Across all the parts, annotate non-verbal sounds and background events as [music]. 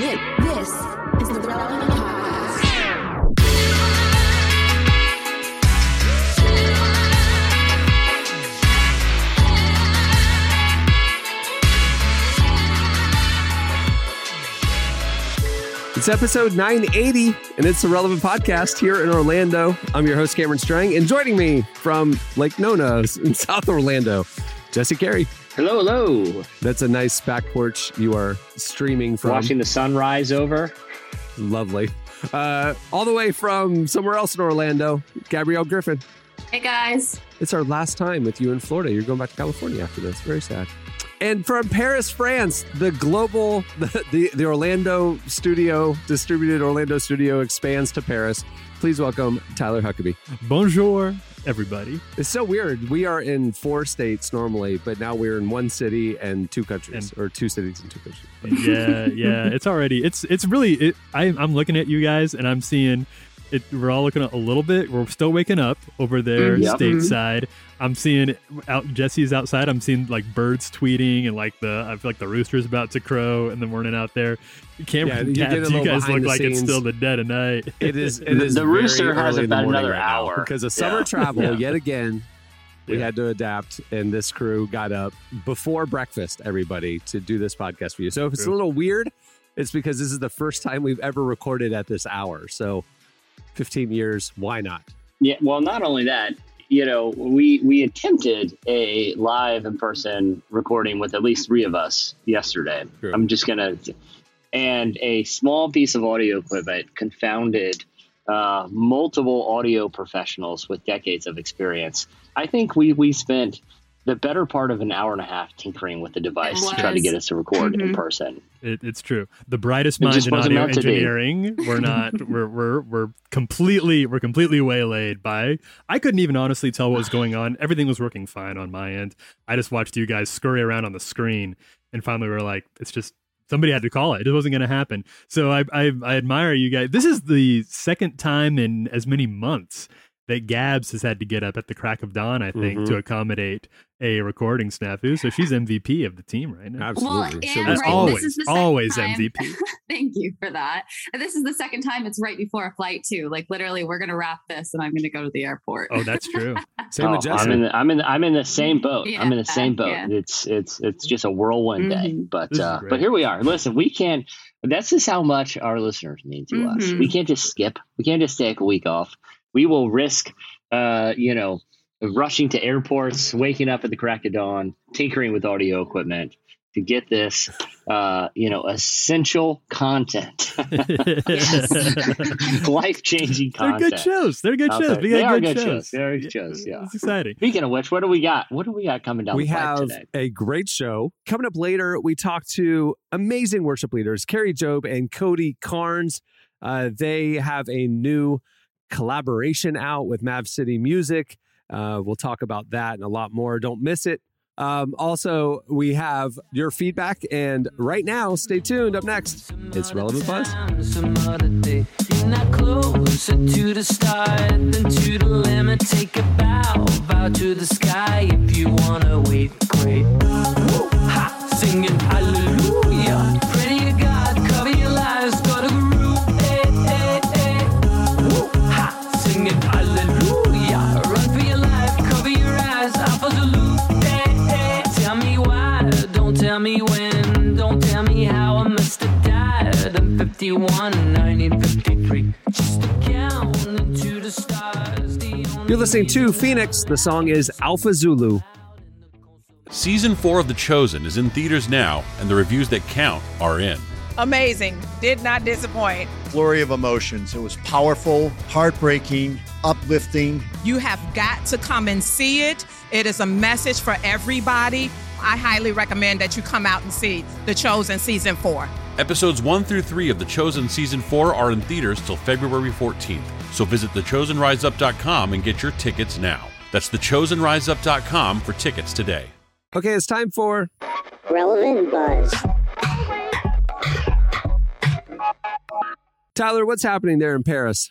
This is the Relevant Podcast. It's episode 980, and it's the Relevant Podcast here in Orlando. I'm your host, Cameron Strang, and joining me from Lake Nona [laughs] in South Orlando, Jesse Carey. Hello, hello. That's a nice back porch you are streaming from. Watching the sunrise over. Lovely. Uh, all the way from somewhere else in Orlando, Gabrielle Griffin. Hey guys. It's our last time with you in Florida. You're going back to California after this. Very sad. And from Paris, France, the global, [laughs] the, the, the Orlando studio, distributed Orlando studio expands to Paris. Please welcome Tyler Huckabee. Bonjour, everybody. It's so weird. We are in four states normally, but now we're in one city and two countries, or two cities and two countries. Yeah, yeah. It's already. It's it's really. It, I, I'm looking at you guys, and I'm seeing. It, we're all looking at a little bit. We're still waking up over there Mhm. Yep. stateside. I'm seeing out. Jesse's outside. I'm seeing like birds tweeting and like the. I feel like the rooster's about to crow in the morning out there. Yeah, Cameron, you get a Tabs, you guys look the like it's still the dead of night. [laughs] it is. It The- is. the rooster has early in the about another right hour. because of summer Yeah. travel. Yeah. Yet again, we Yeah. had to adapt, and this crew got up before breakfast. Everybody to do this podcast for you. So if it's a little weird, it's because this is the first time we've ever recorded at this hour. So, 15 years. Why not? Yeah. Well, not only that, you know, we we attempted a live in person recording with at least three of us yesterday. True. I'm just gonna, and a small piece of audio equipment confounded uh, multiple audio professionals with decades of experience. I think we we spent the better part of an hour and a half tinkering with the device to try to get us to record in Mhm. person. It, it's true. The brightest It minds in audio meant to be. engineering. We're not. [laughs] we're we're we're completely we're completely waylaid by. I couldn't even honestly tell what was going on. Everything was working fine on my end. I just watched you guys scurry around on the screen, and finally we were like, it's just somebody had to call it. It wasn't going to happen. So I, I I admire you guys. This is the second time in as many months that Gabs has had to get up at the crack of dawn. I think Mhm. to accommodate a recording snafu. So she's MVP of the team right now. Absolutely. and right, this- this always, is the always time- MVP. [laughs] Thank you for that. And this is the second time it's right before a flight too. Like literally, we're gonna wrap this, and I'm gonna go to the airport. Oh, that's true. [laughs] Same Oh, with Jesse. I'm in. The, I'm in. I'm in the same boat. I'm in the same boat. yeah. It's it's it's just a whirlwind day. Mhm. But uh, but here we are. Listen, we can't. That's just how much our listeners mean to us. Mhm. We can't just skip. We can't just take a week off. We will risk, uh, you know, rushing to airports, waking up at the crack of dawn, tinkering with audio equipment to get this, uh, you know, essential content, [laughs] [laughs] life changing content. They're good shows. They're good shows. We they are good good shows. shows. They are good shows, yeah. It's exciting. Speaking of which, what do we got? What do we got coming down we the have today? a great show coming up later. We talk to amazing worship leaders, Kari Jobe and Cody Carnes. Uh, they have a new collaboration out with Mav City Music. Uh, we'll talk about that and a lot more. Don't miss it. Um, also, we have your feedback, and right now, stay tuned. Up next, it's Relevant Buzz. Closer to the start than to the limit. Take a bow, bow to the sky if you wanna wait. Great. Woo! Ha! Singing hallelujah. You're listening to Phoenix. The song is Alpha Zulu. Season 4 of The Chosen is in theaters now, and the reviews that count are in. amazing. Did not disappoint. flurry of emotions. It was powerful, heartbreaking, uplifting. You have got to come and see it. It is a message for everybody. I highly recommend that you come out and see The Chosen Season 4. Episodes 1 through 3 of The Chosen Season 4 are in theaters till February 14th, so visit thechosenriseup.com and get your tickets now. That's thechosenriseup.com for tickets today. Okay, it's time for Relevant Buzz. Tyler. What's happening there in Paris?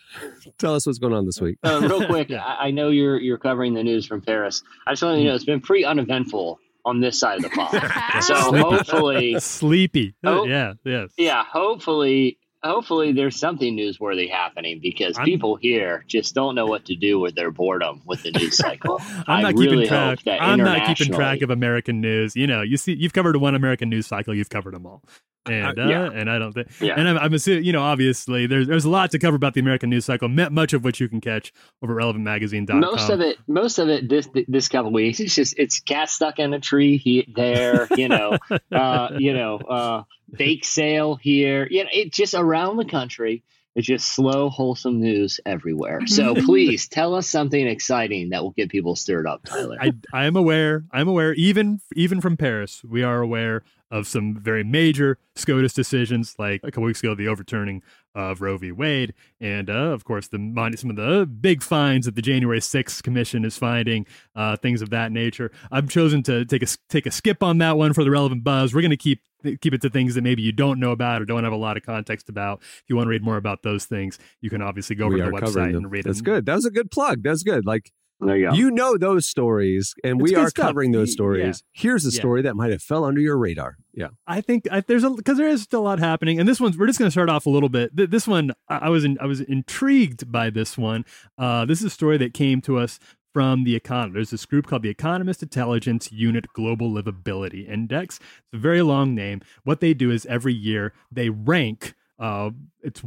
Tell us what's going on this week. Uh, real [laughs] quick, I, I know you're you're covering the news from Paris. I just want to know it's been pretty uneventful on this side of the pond. [laughs] so hopefully, [laughs] Sleepy. Uh, oh. Yeah, yes. yeah, hopefully, hopefully there's something newsworthy happening because I'm- people here just don't know what to do with their boredom with the news cycle. [laughs] I'm not really keeping track. I'm not keeping track of American news. You know, you see, you've covered one American news cycle. You've covered them all. And uh, yeah. and I don't think, Yeah. and I'm, I'm assuming, you know, obviously there's there's a lot to cover about the American news cycle. Much of which you can catch over at relevantmagazine.com. most of it most of it this this couple weeks it's just it's cat stuck in a tree here there you know [laughs] uh you know uh bake sale here you know it's just around the country it's just slow wholesome news everywhere [laughs] so please tell us something exciting that will get people stirred up tyler I I am aware. I'm aware. Even even from Paris, we are aware of some very major SCOTUS decisions, like a couple weeks ago, the overturning of Roe v. Wade, and uh, of course the some of the big fines that the January 6th Commission is finding, uh, things of that nature. I've chosen to take a take a skip on that one for the relevant buzz. We're going to keep keep it to things that maybe you don't know about or don't have a lot of context about. If you want to read more about those things, you can obviously go over we to the website and read it. That's good. That was a good plug. That's good. Like there you go you know those stories, and It's we are stuff. covering those Y- stories. Here's a Yeah. story that might have fell under your radar. Yeah. I think I, there's a because there is still a lot happening, and this one's we're just going to start off a little bit. Th- This one I, I was in, I was intrigued by this one. Uh, this is a story that came to us from the Economist. There's this group called the Economist Intelligence Unit Global Livability Index. It's a very long name. What they do is every year they rank. Uh, it's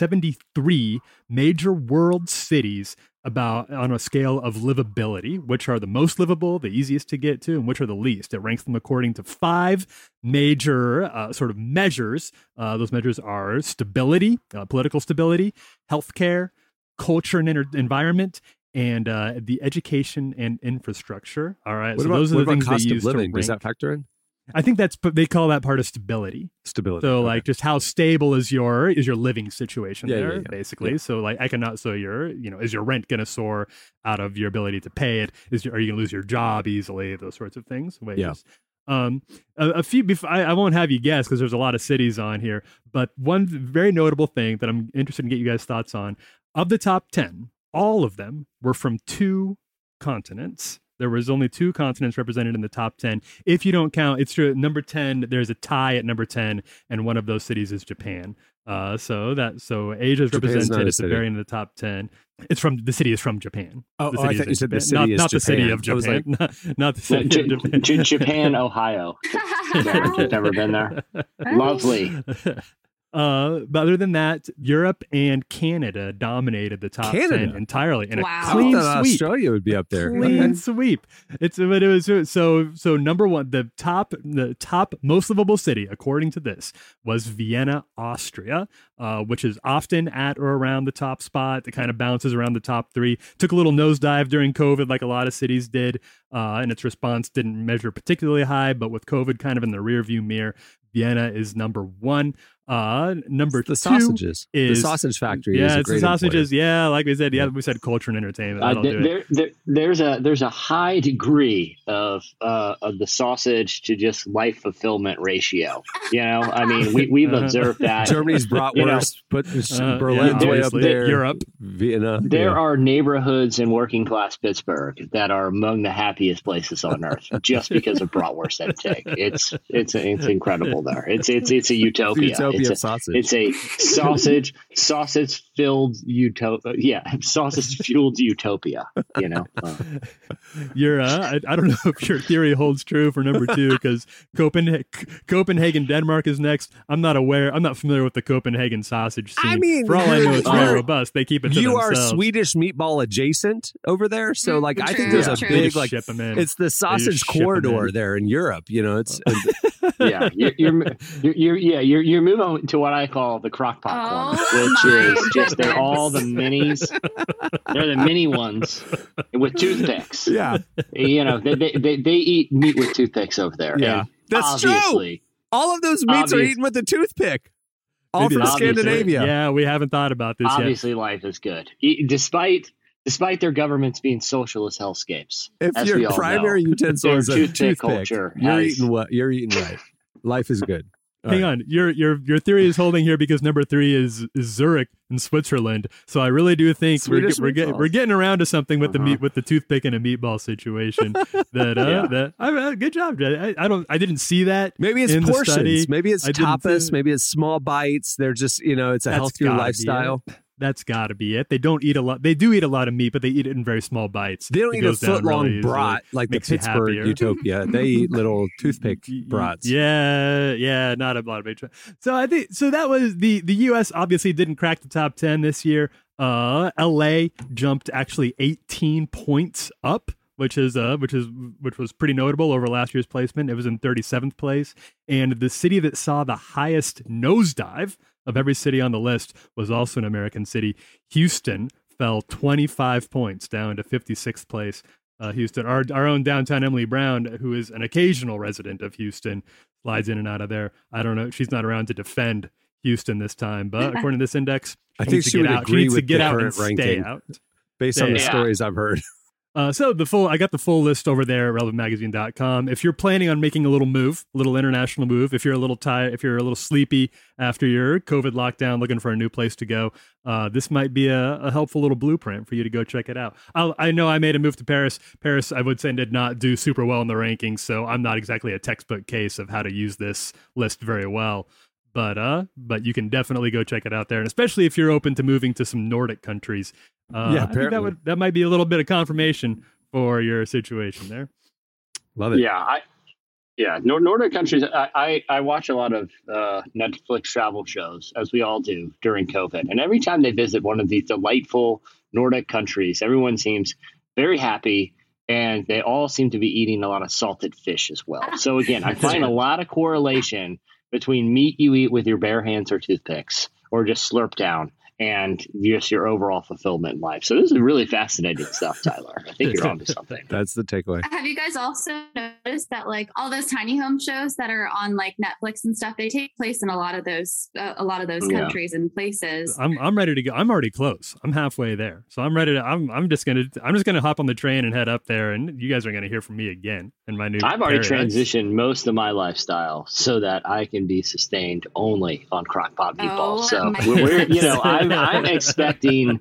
173 major world cities about on a scale of livability, which are the most livable, the easiest to get to, and which are the least. It ranks them according to five major uh, sort of measures. Uh, those measures are stability, uh, political stability, healthcare, culture and inter- environment, and uh, the education and infrastructure. All right, What so about, those are the about things cost they of use living? to Does that factor in I think that's they call that part of stability. stability? So Okay. like just how stable is your is your living situation Yeah, yeah, there yeah. basically. Yeah. So like I cannot so your you know is your rent going to soar out of your ability to pay it? Is your, are you going to lose your job easily? Those sorts of things. Wages. Um, a, a few. Bef- I, I won't have you guess because there's a lot of cities on here. But one very notable thing that I'm interested in get you guys thoughts on of the top ten, all of them were from two continents. There was only two continents represented in the top 10. If you don't count, it's true. Number 10, there's a tie at number 10, and one of those cities is Japan. Uh, so that so Asia is Japan's not represented a at the very end of the top 10. It's from the city is from Japan. Oh, the oh, I city thought is you in said the Japan. city not, is not the city of Japan. like- not, [laughs] not the city J- of Japan. J- Japan, Ohio. [laughs] You've never been there. [laughs] Lovely. Uh, but other than that, Europe and Canada dominated the top Canada? 10 entirely in Wow. a I clean thought sweep. Australia would be up there. Clean Okay. sweep. It's but it was so so number one. The top the top most livable city according to this was Vienna, Austria, uh, which is often at or around the top spot. It kind of bounces around the top three. Took a little nosedive during COVID, like a lot of cities did, uh, and its response didn't measure particularly high. But with COVID kind of in the rearview mirror, Vienna is number one. Uh, number the two sausages. is the sausage factory. Yeah, is a it's the sausages. employer. Yeah, like we said, yeah, we said culture and entertainment. Uh, That'll do it. there, there, there's a there's a high degree of uh, of the sausage to just life fulfillment ratio. You know, I mean, we we've Uh-huh. observed that. Germany's [laughs] You know, bratwurst, but Uh, Berlin's yeah, way up obviously. there. Europe. Vienna. There yeah. are neighborhoods in working class Pittsburgh that are among the happiest places on earth just because of bratwurst intake. [laughs] It's it's it's incredible there. It's it's it's a utopia. utopia it's a, sausage. It's a sausage sausage filled utopia. Yeah, [laughs] sausage fueled utopia. You know. [laughs] Uh, Your, uh, I, I don't know if your theory holds true for number two because Copenhagen, Copenhagen, Denmark is next. I'm not aware. I'm not familiar with the Copenhagen sausage scene. I mean, for all I know, it's very you're- [laughs] robust. They keep it. To you are themselves. Swedish meatball adjacent over there, so Mm, like I think there's a true. Big like ship 'em in. it's the sausage corridor in. there in Europe. You know, it's yeah, you're, you're, you're, you're yeah you're you're moving to what I call the crock pot oh corner, Oh, which my is [laughs] just they're all the minis. They're the mini ones with toothpicks. yeah, You know, they they, they, they eat meat with toothpicks over there. Yeah. And That's true. all of those meats are eaten with a toothpick. All from. Scandinavia. Yeah, we haven't thought about this yet. Obviously, life is good, despite despite their governments being socialist hellscapes. If as we your all primary know. [laughs] utensil is a toothpick toothpick, culture you're has- eating what? You're eating right. Life is good. hang right. on. Your your your theory is holding here because number three is, is Zurich in Switzerland. So I really do think we're get, we're, get, we're getting around to something with the Uh-huh. meat with the toothpick and a meatball situation. [laughs] that uh, Yeah. that I, uh, good job, I, I don't I didn't see that. Maybe it's in the portions. study. Maybe it's I tapas. see- Maybe it's small bites. They're just you know it's a That's healthier gotta be lifestyle. it. That's got to be it. They don't eat a lot. They do eat a lot of meat, but they eat it in very small bites. They don't It eat a foot long really brat like the Pittsburgh. Utopia. [laughs] They eat little toothpick brats. Yeah, yeah, not a lot of big. So I think so. That was the the U.S. obviously didn't crack the top ten this year. Uh, L.A. jumped actually 18 points up, which is uh, which is which was pretty notable over last year's placement. It was in 37th place, and the city that saw the highest nosedive of every city on the list was also an American city. Houston fell 25 points down to 56th place. Uh, Houston, our our own downtown Emily Brown, who is an occasional resident of Houston, slides in and out of there. I don't know. She's not around to defend Houston this time, but [laughs] according to this index, I she think needs to she get would out. She agree needs to with get the out and current stay ranking. out. Based on the Yeah. stories I've heard. [laughs] Uh, so the full, I got the full list over there, at relevantmagazine.com. If you're planning on making a little move, a little international move, if you're a little tired, if you're a little sleepy after your COVID lockdown, looking for a new place to go, uh, this might be a, a helpful little blueprint for you to go check it out. I'll, I know I made a move to Paris. Paris, I would say, did not do super well in the rankings, so I'm not exactly a textbook case of how to use this list very well. But uh, but you can definitely go check it out there, and especially if you're open to moving to some Nordic countries, uh, Yeah, I think that would that might be a little bit of confirmation for your situation there. Love it. Yeah, I yeah, Nor- Nordic countries. I, I I watch a lot of uh, Netflix travel shows, as we all do during COVID, and every time they visit one of these delightful Nordic countries, everyone seems very happy. And they all seem to be eating a lot of salted fish as well. So again, I find a lot of correlation between meat you eat with your bare hands or toothpicks, or just slurp down, and just your overall fulfillment in life. So this is really fascinating stuff, Tyler. I think you're [laughs] onto something. That's the takeaway. Have you guys also noticed that like all those tiny home shows that are on like Netflix and stuff, they take place in a lot of those uh, a lot of those Yeah. countries and places. I'm I'm ready to go. I'm already close. I'm halfway there, so I'm ready to. I'm I'm just gonna I'm just gonna hop on the train and head up there, and you guys are gonna hear from me again in my new. I've already paradise. transitioned most of my lifestyle so that I can be sustained only on crockpot meatballs. Oh, so my we're, we're- you know, goodness. I'm, [laughs] I'm expecting,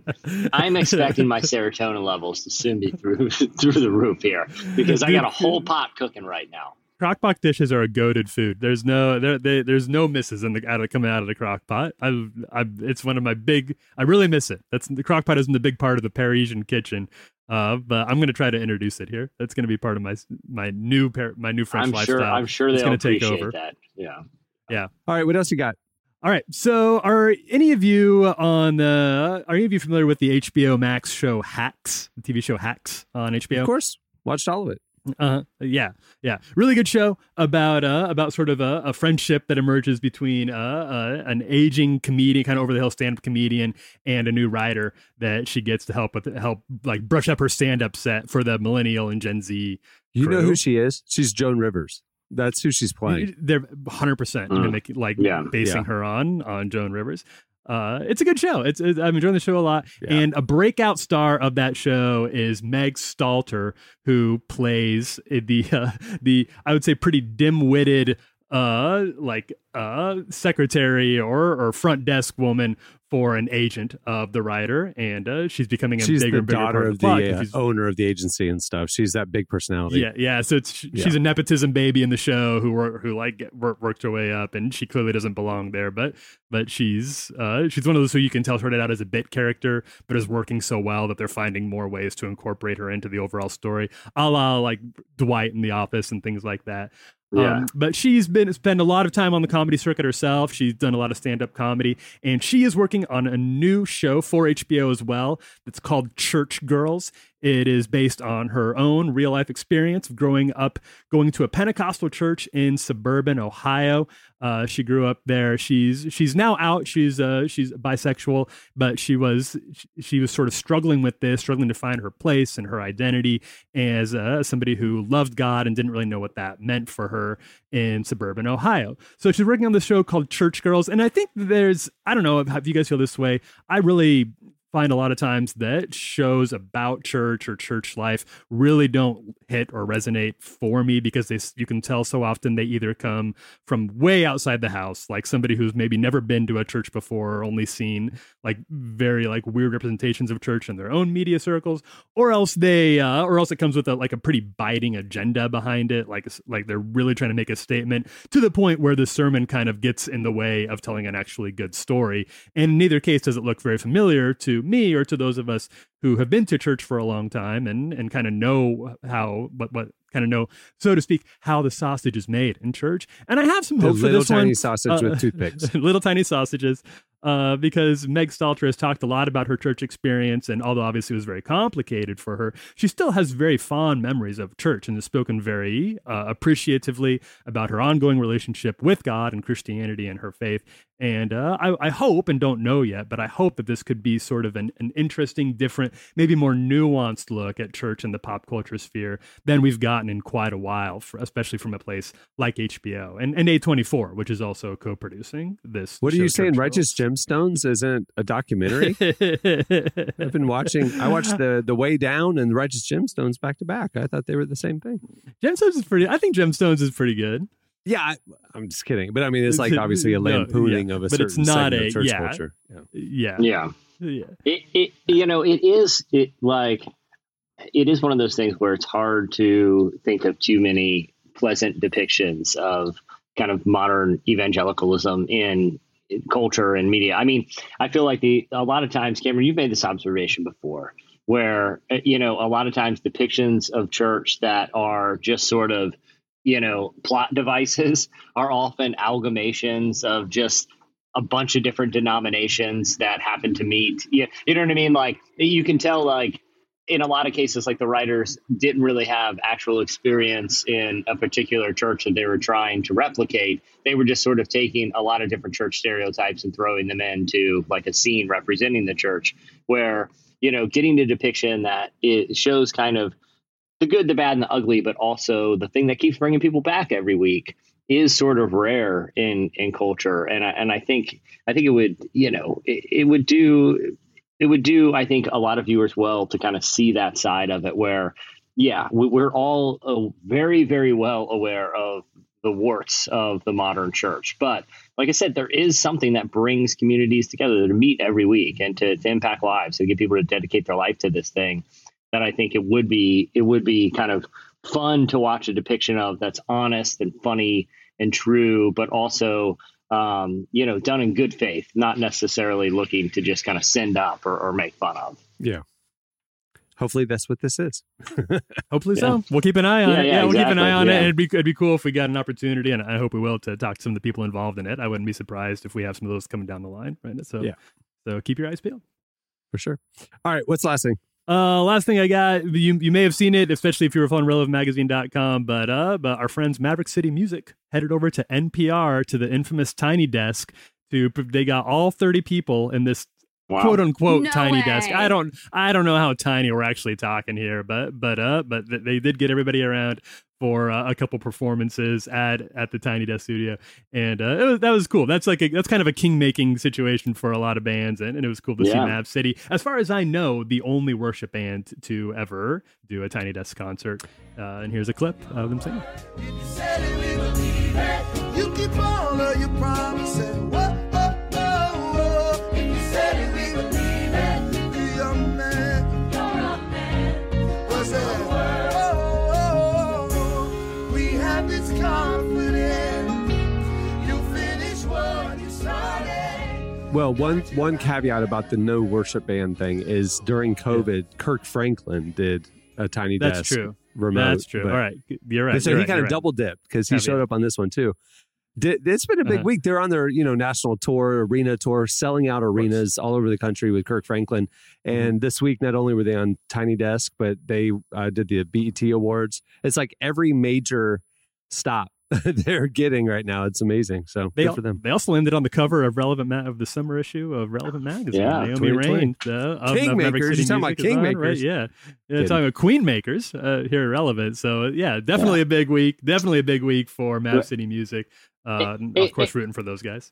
I'm expecting my serotonin levels to soon be through [laughs] through the roof here because I got a whole pot cooking right now. Crockpot dishes are a goaded food. There's no there, they, there's no misses in the out of coming out of the crockpot. I I it's one of my big. I really miss it. That's the crockpot isn't the big part of the Parisian kitchen. Uh, but I'm gonna try to introduce it here. That's gonna be part of my my new par- my new French I'm lifestyle. sure. I'm sure It's they'll gonna take over. that. Yeah. All right, what else you got? All right. So, are any of you on the? Are any of you familiar with the HBO Max show Hacks, the TV show Hacks on HBO? Of course, watched all of it. Uh, yeah, yeah, really good show about uh about sort of a, a friendship that emerges between uh, uh an aging comedian, kind of over the hill stand up comedian, and a new writer that she gets to help with help like brush up her stand up set for the millennial and Gen Z. You know who she is? She's Joan Rivers. That's who she's playing. They're hundred percent Mm. mimic like Yeah. basing Yeah. her on on Joan Rivers. Uh, it's a good show. It's, it's I'm enjoying the show a lot. Yeah. And a breakout star of that show is Meg Stalter, who plays the uh, the I would say pretty dim witted uh like uh secretary or or front desk woman for an agent of the writer and uh she's becoming a She's bigger the bigger daughter part of of the, plot uh, owner of the agency and stuff. She's that big personality. yeah, yeah. So it's sh- Yeah. she's a nepotism baby in the show who who like work, worked her way up, and she clearly doesn't belong there. But but she's uh, she's one of those who you can tell started out as a bit character, but is working so well that they're finding more ways to incorporate her into the overall story, a la like Dwight in The Office and things like that. Yeah. Um, but she's been spent a lot of time on the comedy circuit herself. She's done a lot of stand up comedy, and she is working on a new show for HBO as well. That's called Church Girls. It is based on her own real life experience of growing up, going to a Pentecostal church in suburban Ohio. Uh, she grew up there. She's she's now out. She's uh, she's bisexual, but she was she was sort of struggling with this, struggling to find her place and her identity as uh, somebody who loved God and didn't really know what that meant for her in suburban Ohio. So she's working on this show called Church Girls, and I think there's I don't know if you guys feel this way. I really find a lot of times that shows about church or church life really don't hit or resonate for me because they you can tell so often they either come from way outside the house, like somebody who's maybe never been to a church before or only seen like very like weird representations of church in their own media circles, or else they uh, or else it comes with a, like a pretty biting agenda behind it, like like they're really trying to make a statement to the point where the sermon kind of gets in the way of telling an actually good story. And in neither case does it look very familiar to me or to those of us who have been to church for a long time and and kind of know how what what kind of know so to speak how the sausage is made in church. And I have some The hope for little this tiny one. sausage with uh, toothpicks. [laughs] little tiny sausages. Uh, because Meg Stalter has talked a lot about her church experience, and although obviously it was very complicated for her, she still has very fond memories of church and has spoken very uh, appreciatively about her ongoing relationship with God and Christianity and her faith. And uh, I, I hope, and don't know yet, but I hope that this could be sort of an, an interesting, different, maybe more nuanced look at church in the pop culture sphere than we've gotten in quite a while, for, especially from a place like HBO and, and A24, which is also co producing this. What are you saying? Righteous Righteous Gemstones isn't a documentary? [laughs] I've been watching. I watched the the Way Down and the Righteous Gemstones back to back. I thought they were the same thing. Gemstones is pretty. I think Gemstones is pretty good. Yeah, I, I'm just kidding. But I mean, it's like obviously a No, lampooning yeah, of a but certain it's not a of church yeah, culture. Yeah, Yeah. yeah. It, it you know it is it like it is one of those things where it's hard to think of too many pleasant depictions of kind of modern evangelicalism in, in culture and media. I mean, I feel like the a lot of times, Cameron, you've made this observation before, where uh, you know a lot of times depictions of church that are just sort of you know plot devices [laughs] are often amalgamations of just a bunch of different denominations that happen to meet. You, you know what I mean? Like you can tell, like in a lot of cases, like the writers didn't really have actual experience in a particular church that they were trying to replicate. They were just sort of taking a lot of different church stereotypes and throwing them into like a scene representing the church, where you know, getting the depiction that it shows kind of the good, the bad, and the ugly, but also the thing that keeps bringing people back every week is sort of rare in in culture, and I, and I think I think it would you know it, it would do it would do I think a lot of viewers well to kind of see that side of it where yeah we, we're all uh, very very well aware of the warts of the modern church. But like I said there is something that brings communities together to meet every week and to, to impact lives to get people to dedicate their life to this thing that I think it would be it would be kind of fun to watch a depiction of that's honest and funny and true, but also um, you know done in good faith, not necessarily looking to just kind of send up or, or make fun of. Yeah. Hopefully that's what this is. [laughs] Hopefully Yeah. so. We'll keep an eye on Yeah, it. yeah, Yeah, we'll keep an eye on it. It'd be it'd be cool if we got an opportunity, and I hope we will to talk to some of the people involved in it. I wouldn't be surprised if we have some of those coming down the line, right? So Yeah. so keep your eyes peeled. For sure. All right. What's the last thing? Uh, last thing I got, you you may have seen it, especially if you were following relevantmagazine.com, but uh, but our friends Maverick City Music headed over to NPR to the infamous Tiny Desk to they got all 30 people in this Wow. quote unquote No tiny way. desk. I don't I don't know how tiny we're actually talking here, but but uh but they did get everybody around for uh, a couple performances at at the Tiny Desk Studio, and uh, it was, that was cool. That's like a, that's kind of a king making situation for a lot of bands, and, and it was cool to see Yeah. Mav City. As far as I know, the only worship band to ever do a Tiny Desk concert. Uh, and here's a clip of them singing. Well, one one caveat about the no worship band thing is during COVID, Kirk Franklin did a tiny That's desk That's true. remote. That's true. All right, you're right. so you're he right, kind of right. double dipped because he Caveat. showed up on this one too. Did, it's been a big Uh-huh. week. They're on their you know national tour, arena tour, selling out arenas all over the country with Kirk Franklin. Mm-hmm. And this week, not only were they on Tiny Desk, but they uh, did the BET Awards. It's like every major stop [laughs] they're getting right now. It's amazing. So They, good al- for them. they also landed on the cover of Relevant Ma- of the summer issue of Relevant Magazine. Yeah, Naomi 2020. Raine, uh, of, of Kingmakers. Maverick City You're talking about Music is on, right? Kingmakers. Yeah, yeah Kidding. talking about Queen Makers uh, here at Relevant. So yeah, definitely a big week. Definitely a big week for Mav City Music. Uh, and Eh, of course, eh, rooting for those guys.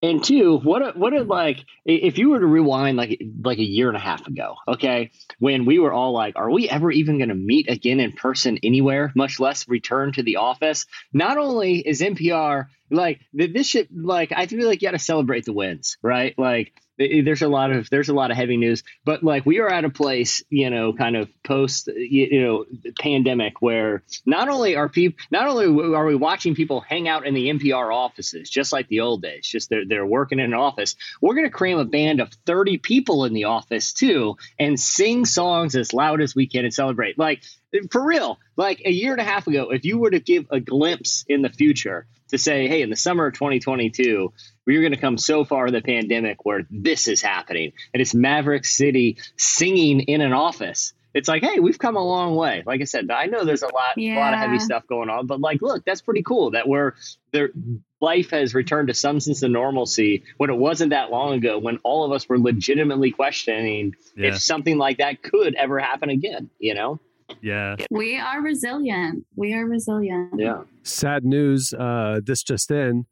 And two, what a, what a, like if you were to rewind like like a year and a half ago, okay, when we were all like, are we ever even going to meet again in person anywhere, much less return to the office? Not only is NPR like this shit, like I feel like you got to celebrate the wins, right? Like Eh, there's a lot of there's a lot of heavy news but like we are at a place you know kind of post you know pandemic where not only are people not only are we watching people hang out in the npr offices just like the old days just they're, they're working in an office we're going to cram a band of 30 people in the office too and sing songs as loud as we can and celebrate. Like for real like a year and a half ago if you were to give a glimpse in the future to say hey in the summer of 2022 we're going to come so far in the pandemic where this is happening and it's Maverick City singing in an office. It's like, hey, we've come a long way. Like I said, I know there's a lot, a lot of heavy stuff going on, but like, look, that's pretty cool that we're there. Life has returned to some sense of normalcy when it wasn't that long ago when all of us were legitimately questioning Yeah. if something like that could ever happen again. You know? Yeah. We are resilient. We are resilient. Yeah. Sad news. Uh, this just in.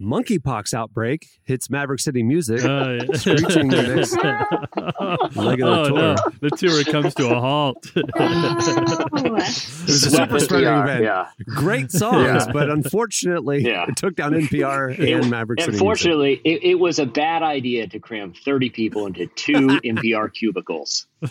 Monkeypox outbreak hits Maverick City Music, Uh, yeah. [laughs] screeching the next [laughs] leg of the oh, tour. no. The tour comes to a halt. [laughs] It was a super Swept spreading event. Yeah. Great songs, Yeah. but unfortunately, Yeah. it took down NPR and Maverick City Music. Unfortunately, it, it was a bad idea to cram 30 people into two NPR cubicles. Kai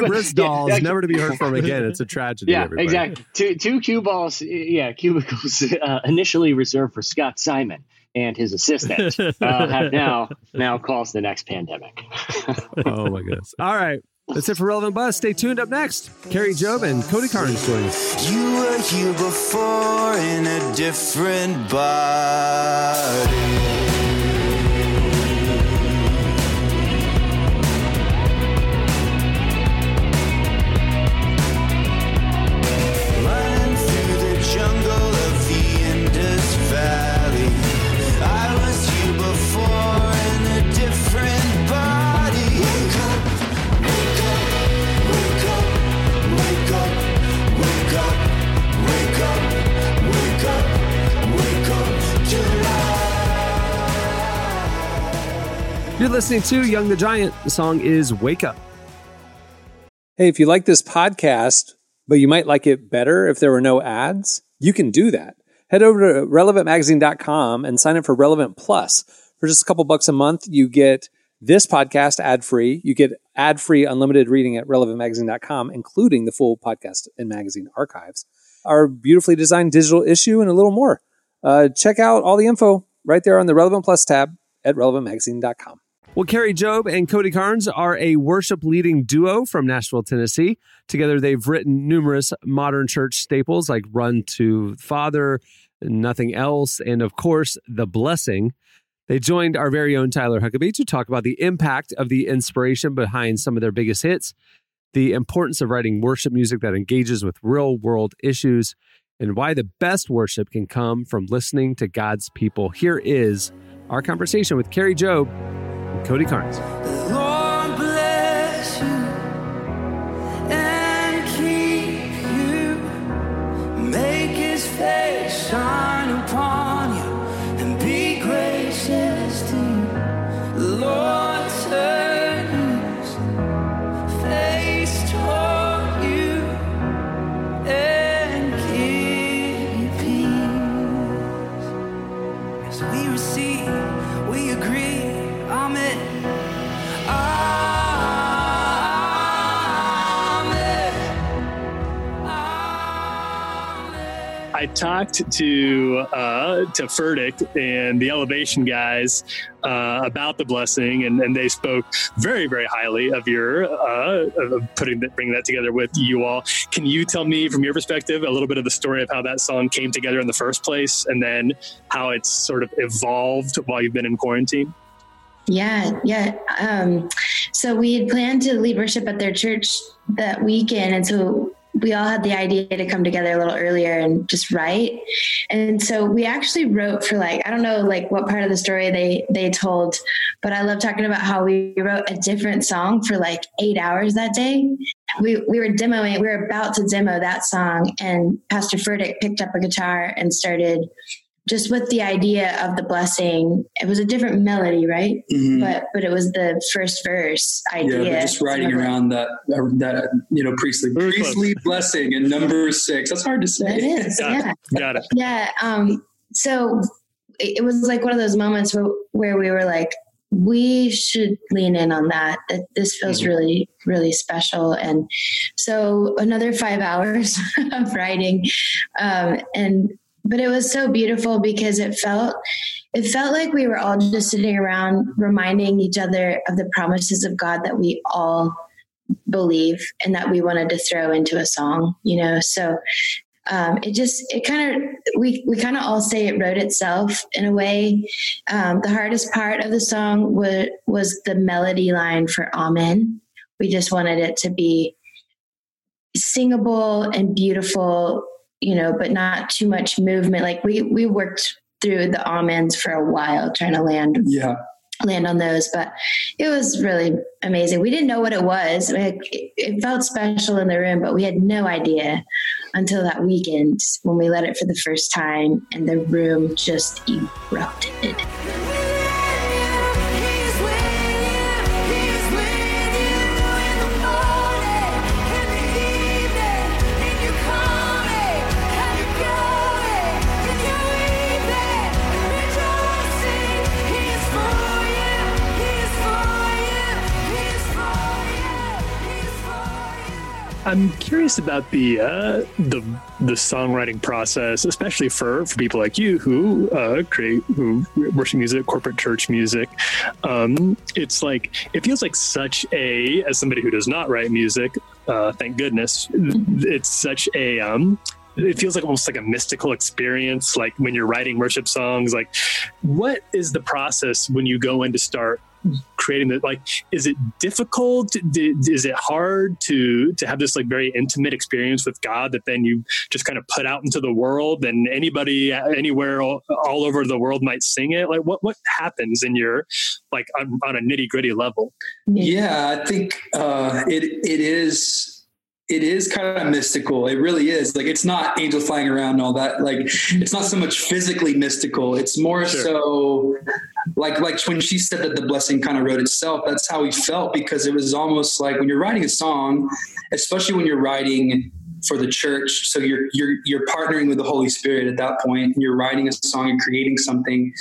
Ryssdal is never to be heard from again. It's a tragedy. Yeah, everybody. exactly. Two two cue balls. Yeah, cubicles uh, initially reserved for Scott Simon and his assistant uh, have now now caused the next pandemic. [laughs] oh my goodness. All right. That's it for Relevant Buzz. Stay tuned up next. Kari Jobe and Cody Carnes join us. You were here before in a different body. You're listening to Young the Giant. The song is Wake Up. Hey, if you like this podcast, but you might like it better if there were no ads, you can do that. Head over to relevantmagazine.com and sign up for Relevant Plus. For just a couple bucks a month, you get this podcast ad free. You get ad free unlimited reading at relevantmagazine.com, including the full podcast and magazine archives, our beautifully designed digital issue, and a little more. Uh, check out all the info right there on the Relevant Plus tab at relevantmagazine.com. Well, Kari Jobe and Cody Carnes are a worship leading duo from Nashville, Tennessee. Together, they've written numerous modern church staples like Run to Father, Nothing Else, and of course, The Blessing. They joined our very own Tyler Huckabee to talk about the impact of the inspiration behind some of their biggest hits, the importance of writing worship music that engages with real world issues, and why the best worship can come from listening to God's people. Here is our conversation with Kari Jobe Cody Carnes. I talked to uh, to Furtick and the Elevation guys uh, about the blessing, and, and they spoke very, very highly of your uh, of putting that, bringing that together with you all. Can you tell me, from your perspective, a little bit of the story of how that song came together in the first place, and then how it's sort of evolved while you've been in quarantine? Yeah, yeah. Um, so we had planned to lead worship at their church that weekend, and so we all had the idea to come together a little earlier and just write. And so we actually wrote for like I don't know like what part of the story they they told, but I love talking about how we wrote a different song for like eight hours that day. We we were demoing, we were about to demo that song, and Pastor Furtick picked up a guitar and started just with the idea of the blessing, it was a different melody, right? Mhm. But but it was the first verse idea. Yeah, just writing around that that you know priestly priestly blessing and number six. That's hard to say. It is, [laughs] yeah. Got it. Yeah. Um, so it, it was like one of those moments where, where we were like, we should lean in on that. That this feels really, really special. And so another five [laughs] hours of writing, um, and but it was so beautiful because it felt it felt like we were all just sitting around reminding each other of the promises of God that we all believe and that we wanted to throw into a song. You know, so um, it just it kind of we we kind of all say it wrote itself in a way. Um, the hardest part of the song was was the melody line for Amen. We just wanted it to be singable and beautiful, you know, but not too much movement. Like we we worked through the amens for a while trying to land Yeah. land on those but it was really amazing we didn't know what it was like, it, it felt special in the room but we had no idea until that weekend when we led it for the first time and the room just erupted I'm curious about the uh, the the songwriting process, especially for, for people like you who uh, create who worship music, corporate church music. Um, it's like it feels like such a as somebody who does not write music. Uh, thank goodness, it's such a um, it feels like almost like a mystical experience like when you're writing worship songs like what is the process when you go in to start creating that like is it difficult? Is it hard to to have this like very intimate experience with god that then you just kind of put out into the world and anybody anywhere all, all over the world might sing it? Like what what happens in your like on, on a nitty gritty level? Yeah, I think uh, it it is it is kind of mystical. It really is. Like it's not angels flying around and all that. Like it's not so much physically mystical. It's more so like like when she said that the blessing kind of wrote itself. That's how we felt because it was almost like when you're writing a song, especially when you're writing for the church. So you're you're you're partnering with the Holy Spirit at that point. And you're writing a song and creating something.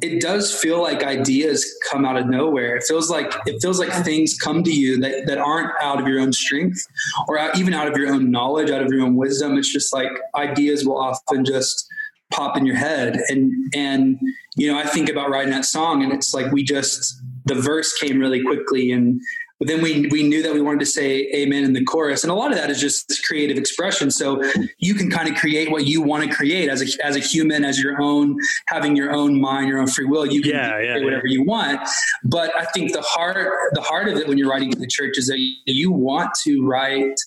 It does feel like ideas come out of nowhere. It feels like it feels like things come to you that that aren't out of your own strength or out, even out of your own knowledge, out of your own wisdom. It's just like ideas will often just pop in your head and and you know I think about writing that song and it's like we just the verse came really quickly and but then we we knew that we wanted to say amen in the chorus. And a lot of that is just this creative expression. So you can kind of create what you want to create as a as a human as your own having your own mind your own free will. You can Yeah, yeah, create whatever you want. But i think the heart the heart of it when you're writing to the church is that you want to write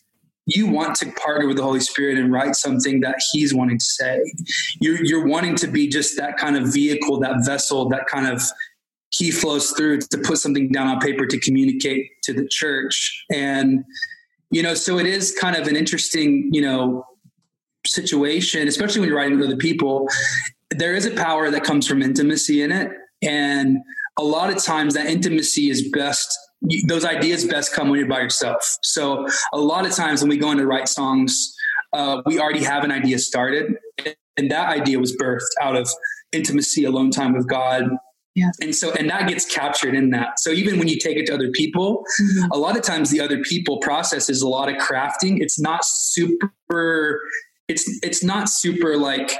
you want to partner with the Holy Spirit and write something that He's wanting to say. You're, you're wanting to be just that kind of vehicle, that vessel, that kind of He flows through to put something down on paper to communicate to the church. And, you know, so it is kind of an interesting, you know, situation, especially when you're writing with other people. There is a power that comes from intimacy in it. And a lot of times that intimacy is best those ideas best come when you're by yourself. So a lot of times when we go in to write songs, uh, we already have an idea started, and that idea was birthed out of intimacy, alone time with God. Yeah. And so, and that gets captured in that. So even when you take it to other people, a lot of times the other people process is a lot of crafting. It's not super. It's it's not super like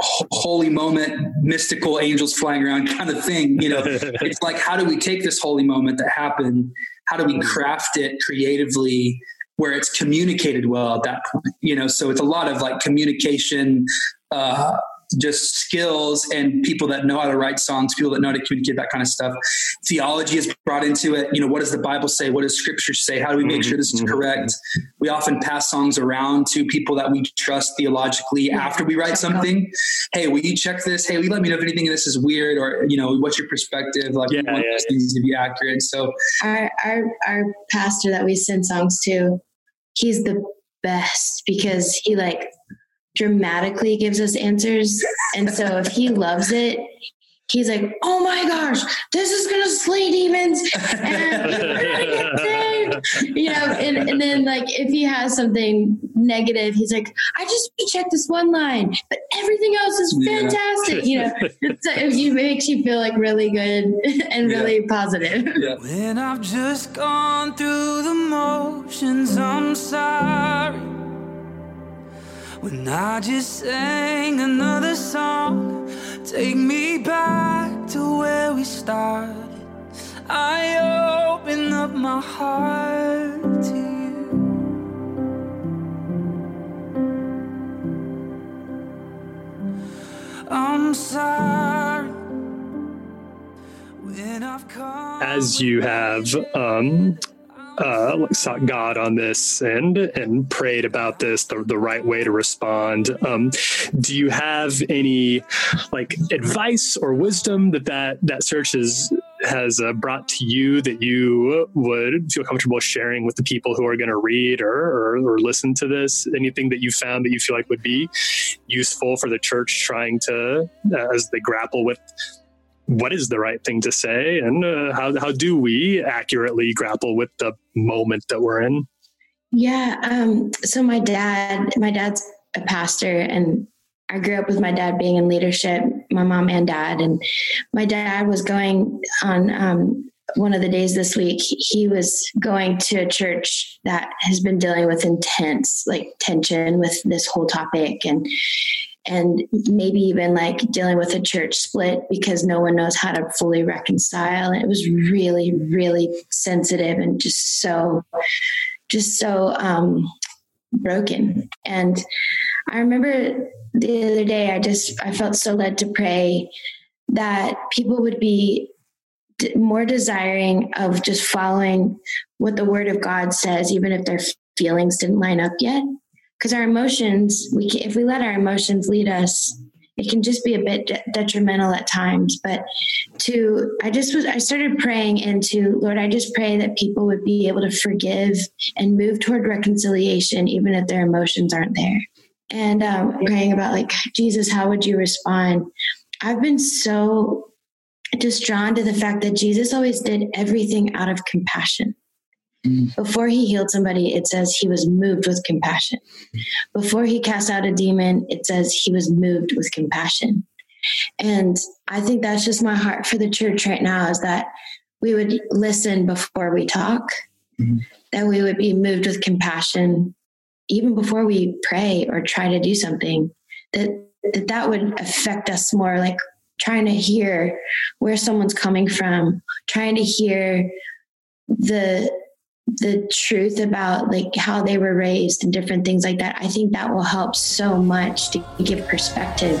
holy moment, mystical angels flying around kind of thing. You know, [laughs] it's like how do we take this holy moment that happened? How do we craft it creatively where it's communicated well at that point? You know, so it's a lot of like communication. Uh, just skills and people that know how to write songs, people that know how to communicate that kind of stuff. Theology is brought into it. You know, what does the Bible say? What does Scripture say? How do we make mm-hmm. sure this is mm-hmm. correct? We often pass songs around to people that we trust theologically after we write something. Hey, will you check this? Hey, will you let me know if anything in this is weird or you know, what's your perspective? Like, we want these things to be accurate. So, our our our pastor that we send songs to, he's the best because he like dramatically gives us answers. And so if he loves it, he's like, "Oh my gosh, this is gonna slay demons," and we're gonna get saved. You know, and, and then like if he has something negative, he's like, "I just checked this one line, but everything else is Yeah. fantastic." You know, it's, it makes you feel like really good and really positive. Yeah. When I've just gone through the motions, I'm sorry. When I just sang another song, take me back to where we started. I open up my heart to you. I'm sorry. When I've come as you have um, uh, like sought God on this and and prayed about this the, the right way to respond. Um, do you have any like advice or wisdom that that, that search has has uh, brought to you that you would feel comfortable sharing with the people who are going to read or, or or listen to this? Anything that you found that you feel like would be useful for the church trying to uh, as they grapple with what is the right thing to say and uh, how, how do we accurately grapple with the moment that we're in Yeah. Um, so my dad, my dad's a pastor and I grew up with my dad being in leadership, my mom and dad. And my dad was going on um, one of the days this week, he was going to a church that has been dealing with intense like tension with this whole topic and and maybe even like dealing with a church split because no one knows how to fully reconcile. And it was really, really sensitive and just so just so um, broken. And I remember the other day, I just I felt so led to pray that people would be more desiring of just following what the Word of God says, even if their feelings didn't line up yet. Because our emotions, we can, if we let our emotions lead us, it can just be a bit de- detrimental at times. But to, I just was, I started praying into, Lord, I just pray that people would be able to forgive and move toward reconciliation, even if their emotions aren't there. And um, praying about, like, Jesus, how would you respond? I've been so just drawn to the fact that Jesus always did everything out of compassion. Before he healed somebody, it says he was moved with compassion. Before he cast out a demon, it says he was moved with compassion. And I think that's just my heart for the church right now is that we would listen before we talk, mm-hmm. that we would be moved with compassion even before we pray or try to do something, that that, that would affect us more like trying to hear where someone's coming from, trying to hear the the truth about like how they were raised and different things like that i think that will help so much to give perspective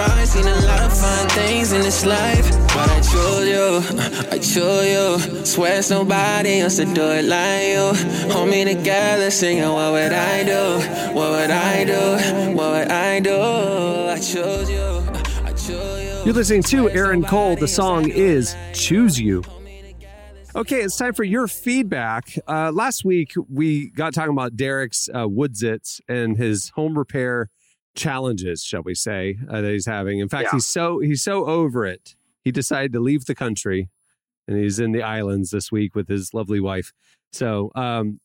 even want the prize? Seen a lot of fun things in this life. But I chose you, I chose you. Swear it's nobody else to do it like you. Hold me together, singing, What would I do? What would I do? What would I do? I chose you. I chose you. You're listening to Aaron Cole. The song is Choose You. Okay, it's time for your feedback. Uh, last week, we got talking about Derek's uh, Woodsits and his home repair challenges, shall we say, uh, that he's having. In fact, Yeah. he's so he's so over it. He decided to leave the country, and he's in the islands this week with his lovely wife. So, um,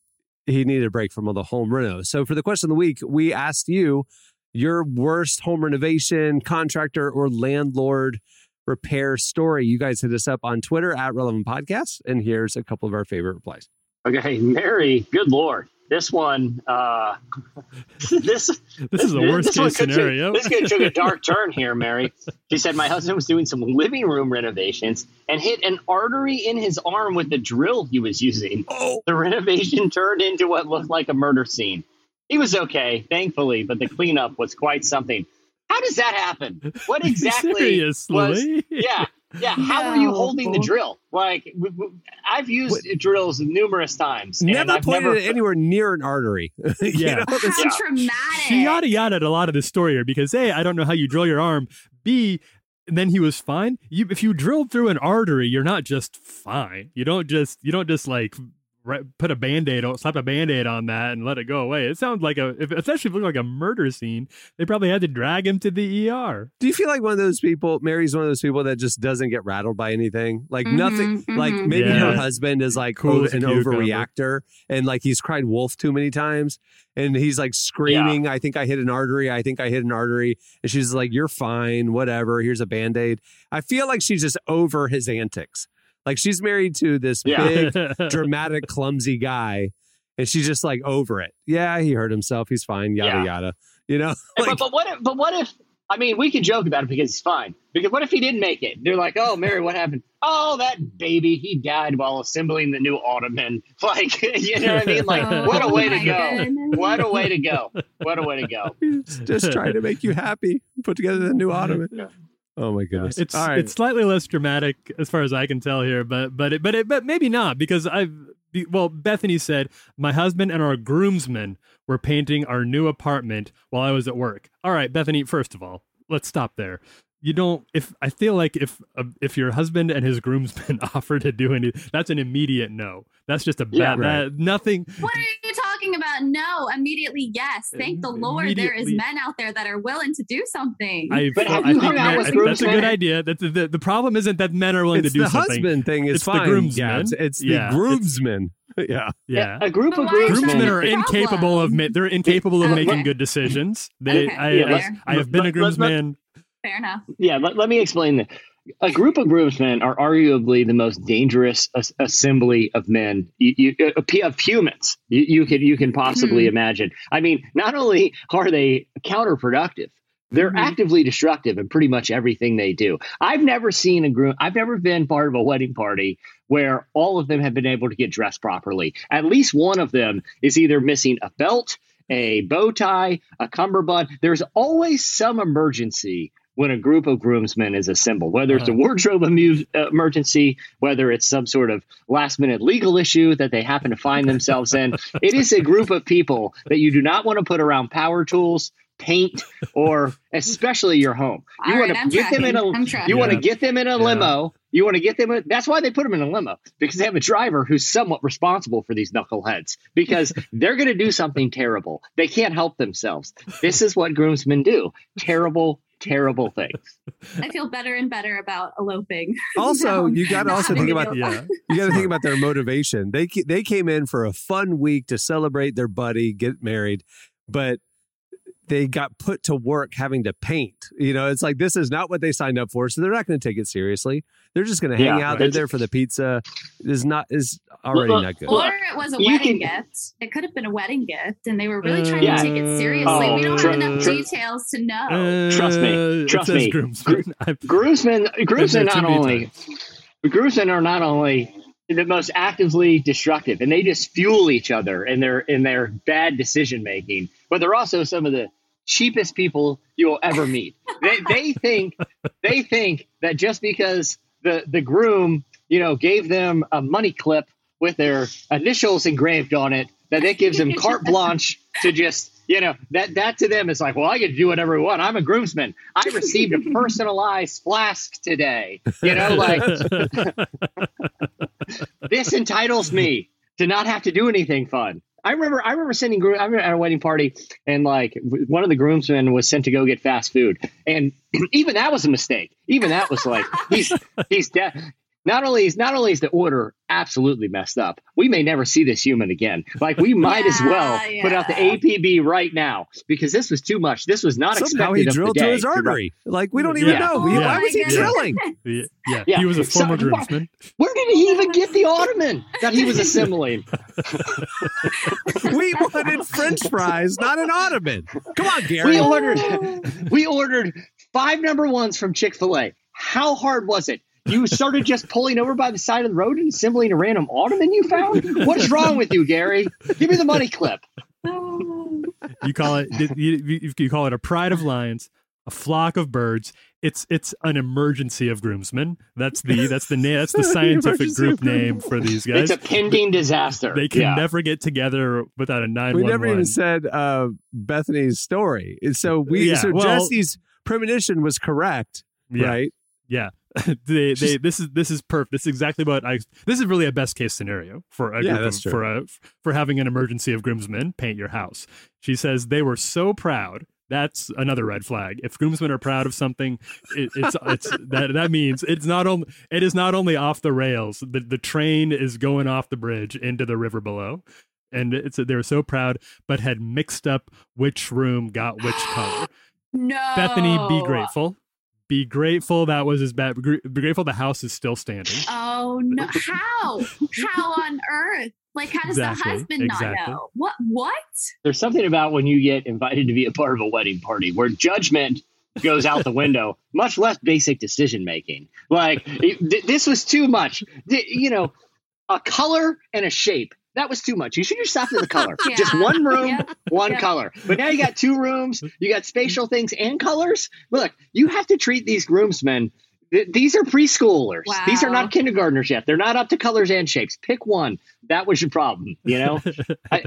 he needed a break from all the home renos. So for the question of the week, we asked you your worst home renovation contractor or landlord repair story. You guys hit us up on Twitter at Relevant Podcast, and here's a couple of our favorite replies. Okay, [laughs] Mary, good lord. This one, uh, this [laughs] This is the worst one case scenario. this could took a dark turn here, Mary. She said my husband was doing some living room renovations and hit an artery in his arm with the drill he was using. Oh. The renovation turned into what looked like a murder scene. He was okay, thankfully, but the cleanup was quite something. How does that happen? What exactly was? Yeah, yeah. How are you holding the drill? Like w- w- I've used drills numerous times. and Never I've pointed never it anywhere near an artery. [laughs] You Yeah. know, this- How traumatic. She yada yada a lot of this story here because A, I don't know how you drill your arm. B, and then he was fine. You, if you drilled through an artery, you're not just fine. You don't just you don't just like re- put a band-aid on slap a band-aid on that and let it go away. It sounds like a if, especially if it looked like a murder scene, they probably had to drag him to the ER. Do you feel like one of those people? Mary's one of those people that just doesn't get rattled by anything. Like Mhm, nothing. Like mhm. maybe Yeah. her husband is like Cool o- an overreactor, and like he's cried wolf too many times, and he's like screaming, "I think I hit an artery. I think I hit an artery." And she's like, "You're fine. Whatever. Here's a band aid." I feel like she's just over his antics. Like she's married to this Yeah. big, [laughs] dramatic, clumsy guy, and she's just like over it. Yeah, he hurt himself. He's fine. Yada Yeah. yada. You know. [laughs] but, but what if? But what if? I mean, we can joke about it because he's fine. Because what if he didn't make it? They're like, "Oh, Mary, what happened? Oh, that baby, he died while assembling the new ottoman." [laughs] Like, you know what I mean? Like, Oh what a way to go! goodness. What a way to go! What a way to go! just trying to make you happy. Put together the new ottoman. Oh my goodness! It's All right. it's slightly less dramatic as far as I can tell here, but but it, but it, but maybe not because I've well Bethany said my husband and our groomsmen were painting our new apartment while I was at work. All right, Bethany. First of all, let's stop there. You don't. If I feel like if uh, if your husband and his groomsmen [laughs] offer to do anything, that's an immediate no. That's just a Yeah, bad. right. that- nothing. What are you talking? No, immediately yes. Thank the Lord there is men out there that are willing to do something. I, But have I think hung out that- I think that's a good idea. That's the, the, the problem isn't that men are willing it's to do the something. husband thing is It's the fine. groomsmen. Gabs. It's the Yeah, it's- groomsmen. [laughs] Yeah. Yeah. A group of why is groomsmen. groomsmen are incapable of they're incapable of Okay. making good decisions. They, Okay, I, Yeah, I, I have been a let- let- groomsman. Fair enough. Yeah, let, let me explain this. A group of groomsmen are arguably the most dangerous as- assembly of men, you, you, uh, of humans you, you can you can possibly imagine. I mean, not only are they counterproductive, they're Mhm. actively destructive in pretty much everything they do. I've never seen a groom. I've never been part of a wedding party where all of them have been able to get dressed properly. At least one of them is either missing a belt, a bow tie, a cummerbund. There's always some emergency when a group of groomsmen is assembled, whether it's a wardrobe amu- uh, emergency, whether it's some sort of last minute legal issue that they happen to find themselves in. It is a group of people that you do not want to put around power tools, paint, or especially your home. You All want right, I'm to get them in a tracking. I'm you want to get them in a Yeah. limo. You want to get them. In, that's why they put them in a limo because they have a driver who's somewhat responsible for these knuckleheads because [laughs] they're going to do something terrible. They can't help themselves. This is what groomsmen do. Terrible, terrible things. I feel better and better about eloping. [laughs] Also, now. you got to also think about Yeah. you got to think about their motivation. They they came in for a fun week to celebrate their buddy, get married, but they got put to work having to paint. You know, it's like this is not what they signed up for, so they're not going to take it seriously. They're just going to hang Yeah, out. They're it's- there for the pizza. Is not is already Look, not good. Or it was a You wedding can- gift. It could have been a wedding gift, and they were really trying Yeah. to take it seriously. Oh, we don't tr- have enough tr- details to know. Uh, Trust me. Trust me. groomsmen. I've- Groomsmen, groomsmen not too many only groomsmen are not only the most actively destructive, and they just fuel each other in their in their bad decision making. But they're also some of the cheapest people you will ever meet. they they think they think that just because the the groom you know gave them a money clip with their initials engraved on it, that it gives them carte [laughs] blanche to just you know that that to them is like, well, I get to do whatever I want. I'm a groomsman. I received a personalized flask today. You know, [laughs] like [laughs] this entitles me to not have to do anything fun. I remember, I remember sending, groom- I remember at a wedding party, and like one of the groomsmen was sent to go get fast food, and [clears throat] even that was a mistake. Even that was like he's he's de- not only is not only is the order absolutely messed up, we may never see this human again. Like we might as well Yeah, put out the. APB right now because this was too much. This was not Somehow expected he of the drilled to his artery. Like we don't even Yeah. know. He- Yeah. Why was he Oh drilling? Yeah, yeah. Yeah. he was a So- former groomsman. Where did he even get the ottoman that he was assimilating? We wanted French fries, not an ottoman. Come on, Gary. We ordered we ordered five number ones from Chick Fil A. How hard was it? You started just pulling over by the side of the road and assembling a random ottoman you found. What's wrong with you, Gary? Give me the money clip. You call it you, you, you call it a pride of lions, a flock of birds. It's it's an emergency of groomsmen. That's the that's the na- that's the [laughs] scientific Emergency group name for these guys. It's a pending disaster. They can Yeah. never get together without a nine we never even said uh, Bethany's story. So we Yeah, so well- Jesse's premonition was correct, Yeah. right? Yeah. [laughs] they, they, this is this is perfect. This is exactly what I. This is really a best case scenario for a Yeah, group of, for a for having an emergency of groomsmen paint your house. She says they were so proud. That's another red flag. If groomsmen are proud of something, it, it's it's that that means it's not only it is not only off the rails. The the train is going off the bridge into the river below, and it's they were so proud, but had mixed up which room got which color. [gasps] No. Bethany, be grateful. Be grateful that was his bad. Be grateful the house is still standing. Oh no! How? How on earth? Like, how does Exactly, the husband exactly. not know? What? What? There's something about when you get invited to be a part of a wedding party where judgment goes out the window, much less basic decision making. Like it- th- this was too much. Th- You know, a color and a shape. That was too much. You should just stop at the color. [laughs] Yeah. Just one room, Yep. one Yep. color. But now you got two rooms, you got spatial things and colors. Look, you have to treat these groomsmen. th- These are preschoolers. These are not kindergartners yet. They're not up to colors and shapes. Pick one. That was your problem, you know? [laughs] I,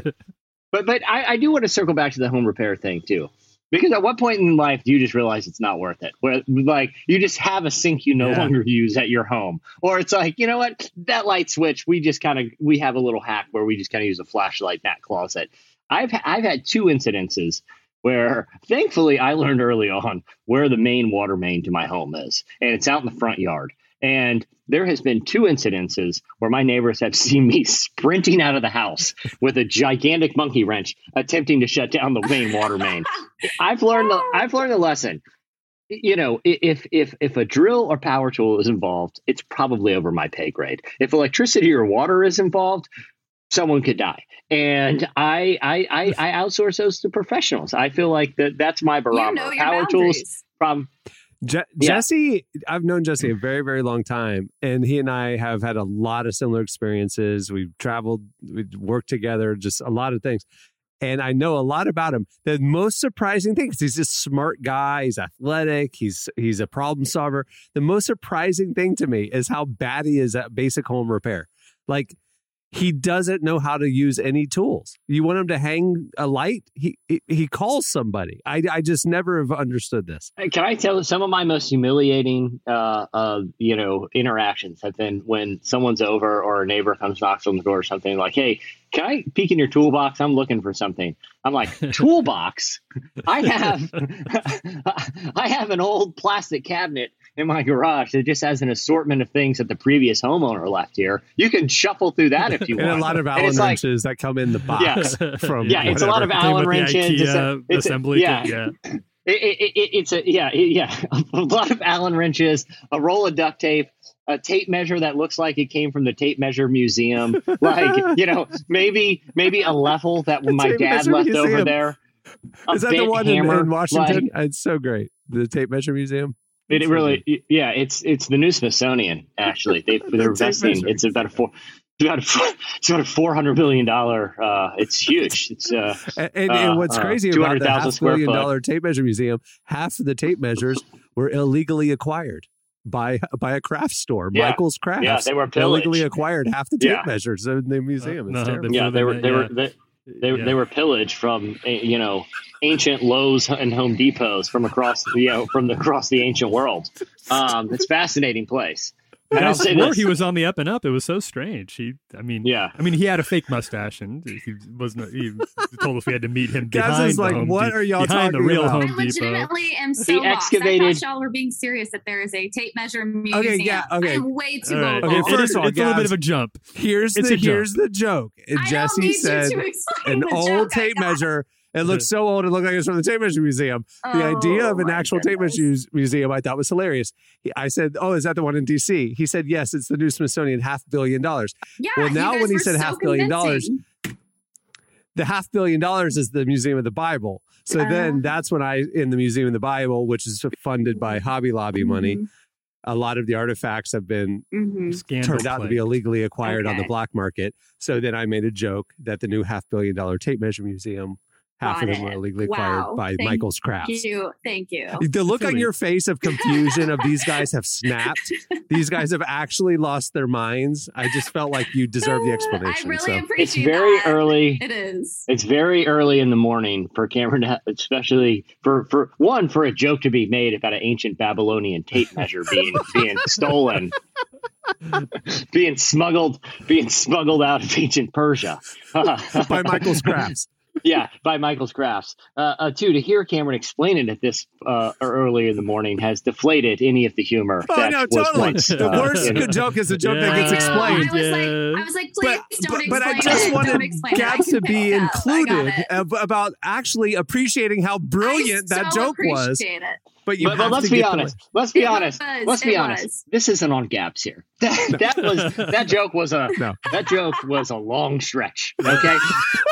but but I, I do want to circle back to the home repair thing too. Because at what point in life do you just realize it's not worth it? Where like you just have a sink you no Yeah. longer use at your home, or it's like you know what that light switch we just kind of we have a little hack where we just kind of use a flashlight in that closet. I've I've had two incidences where thankfully I learned early on where the main water main to my home is, and it's out in the front yard. And there has been two incidences where my neighbors have [laughs] seen me sprinting out of the house with a gigantic monkey wrench attempting to shut down the main water main. [laughs] I've learned the oh. I've learned the lesson. You know, if if if a drill or power tool is involved, it's probably over my pay grade. If electricity or water is involved, someone could die. And I I I, I outsource those to professionals. I feel like that that's my barometer. know your power tools boundaries. Je- Yeah. Jesse, I've known Jesse a very, very long time, and he and I have had a lot of similar experiences. We've traveled, we've worked together, just a lot of things. And I know a lot about him. The most surprising thing is he's a smart guy. He's athletic. He's he's a problem solver. The most surprising thing to me is how bad he is at basic home repair. Like he doesn't know how to use any tools. You want him to hang a light, he he, calls somebody. I I just never have understood this. Can I tell some of my most humiliating, uh, uh, you know, interactions have been when someone's over or a neighbor comes knocks on the door or something like, "Hey, can I peek in your toolbox? I'm looking for something." I'm like, [laughs] "Toolbox? I have, [laughs] I have an old plastic cabinet in my garage that just has an assortment of things that the previous homeowner left here. You can shuffle through that if you and want. a lot of And Allen like- wrenches that come in the box [laughs] from yeah, it's a lot of. Allen wrenches. It's a- IKEA it's a- assembly yeah, kit. Yeah. [clears throat] it, it, it, it's a yeah yeah [laughs] a lot of Allen wrenches, a roll of duct tape, a tape measure that looks like it came from the tape measure museum. [laughs] Like you know maybe maybe a level that The my dad left over museum. there. A Is that the one in, in Washington? like- it's so great. The Tape Measure Museum. It, it really yeah it's it's the new Smithsonian actually they [laughs] they're investing. It's about a four. It's about a, four- it's about a four hundred billion dollar. Uh, it's huge. It's uh, And, and, uh, and what's uh, crazy about the 200,000 half square billion foot. dollar tape measure museum, half of the tape measures were illegally acquired by by a craft store, Yeah. Michael's Crafts. Yeah, they were pillaged. illegally acquired half the tape Yeah. measures in the museum. It's no, terrible. yeah, they were Yeah. they were they, they, Yeah. they were pillaged from eh, you know ancient Lowe's and Home Depots from across you know from the, across the ancient world. Um, it's a fascinating place. And I I'll say this. he was on the up and up. It was so strange. He, I mean, Yeah. I mean, he had a fake mustache, and he wasn't. He told us we had to meet him [laughs] Gaz behind is the like, Home "What Depot- are y'all behind the talking real about?" Home I Depot. legitimately am so He lost. I thought y'all were being serious that there is a tape measure museum. Okay, yeah, okay. I'm way too All right. Okay, It first of all, it's a little bit of a jump. Here's It's the a joke. here's the joke. And Jesse need said you to explain an old tape measure. It looked so old. It looked like it was from the tape measure museum. the Oh, idea of an my actual tape measure museum, I thought was hilarious. I said, "Oh, is that the one in D.C.?" He said, "Yes, it's the new Smithsonian, half billion dollars." Yeah, Well, you now guys when he said so half billion dollars, the half billion dollars is the Museum of the Bible. So Uh-huh. then that's when I, in the Museum of the Bible, which is funded by Hobby Lobby money, Mm-hmm. a lot of the artifacts have been Mhm. Turned out to be illegally acquired on the black market. So then I made a joke that the new half billion dollar tape measure museum, half Got of them were it. illegally Wow. acquired by Thank Michael's Crafts. you. Thank you. The look on your face of confusion of these guys have snapped. [laughs] These guys have actually lost their minds. I just felt like you deserve the explanation. [laughs] I explanation. really so. appreciate It's very that. early. It is. It's very early in the morning for Cameron, to, especially for for one for a joke to be made about an ancient Babylonian tape measure being [laughs] being stolen, being smuggled, being smuggled out of ancient Persia by Michael's Crafts. Yeah, by Michael's Crafts. Uh, uh, two to hear Cameron explain it at this uh, early in the morning has deflated any of the humor. Oh that no, was totally. once, the uh, worst in it. joke is a joke that gets explained. I was like, I was like, please but, don't but, but I just it. wanted don't explain it. I Gabs can to be it up. I got included ab- about actually appreciating how brilliant I that so joke was. appreciate It. But you but, but have let's to be honest. Let's be It honest. was, Let's be it honest. This isn't on Gabs here. That, [laughs] that was that joke was a No. that joke was a long stretch. Okay. [laughs]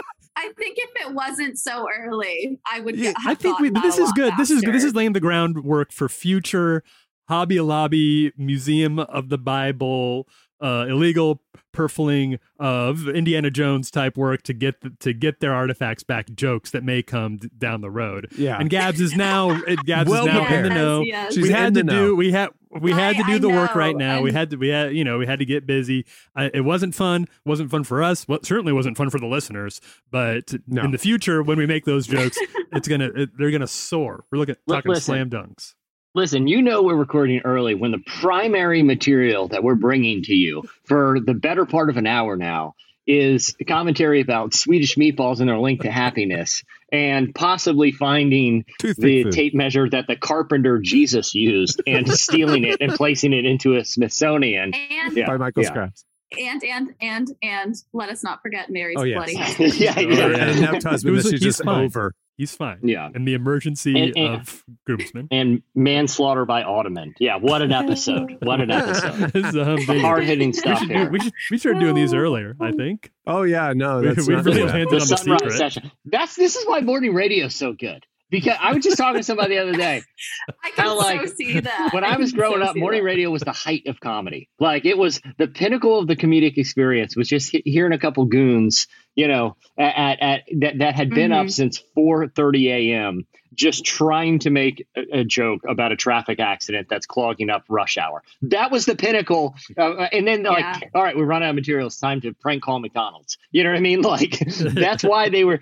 I think if it wasn't so early, I would. Yeah, I think we, this is good. This is good. This is laying the groundwork for future Hobby Lobby Museum of the Bible uh, illegal purfling of Indiana Jones type work to get the, to get their artifacts back. Jokes that may come d- down the road. Yeah. and Gabs is now [laughs] Gabs Well is now in the know. Yes, yes. She's we in had the to know. do we had we had to do I the work right now. We had to we had you know we had to get busy. I, it wasn't fun. wasn't fun for us. Well, certainly wasn't fun for the listeners. But No. in the future, when we make those jokes, it's gonna it, they're gonna soar. We're looking Li- talking listen. slam dunks. Listen, you know we're recording early when the primary material that we're bringing to you for the better part of an hour now is a commentary about Swedish meatballs and their link to happiness and possibly finding Toothpick the food. tape measure that the carpenter Jesus used and [laughs] stealing it and placing it into a Smithsonian. And Yeah. by Michael yeah. Scraps. and and and and let us not forget Mary's Oh, yes. bloody [laughs] husband. Oh, yeah, yeah. And Neft's It husband, was- this is just fine. over. He's fine. Yeah. And the emergency And- and- of groomsmen. And manslaughter by Ottoman. Yeah, what an episode. What an episode. [laughs] This is a humdinger. Hard hitting we stuff should, do, here. we should we started doing these earlier. I oh. think Oh yeah, no, we, that's we not really landed the on the sunrise secret. session. That's this is why morning radio is so good. Because I was just talking to somebody the other day. [laughs] I can How, like, so see that. When I was growing so up, morning that. radio was the height of comedy. Like it was the pinnacle of the comedic experience. Was just hearing a couple goons, you know, at, at, at that that had been up Mhm. since four thirty a.m. Just trying to make a, a joke about a traffic accident that's clogging up rush hour. That was the pinnacle. Uh, and then like, all right, we run out of material. It's time to prank call McDonald's. You know what I mean? [laughs] Like that's why they were.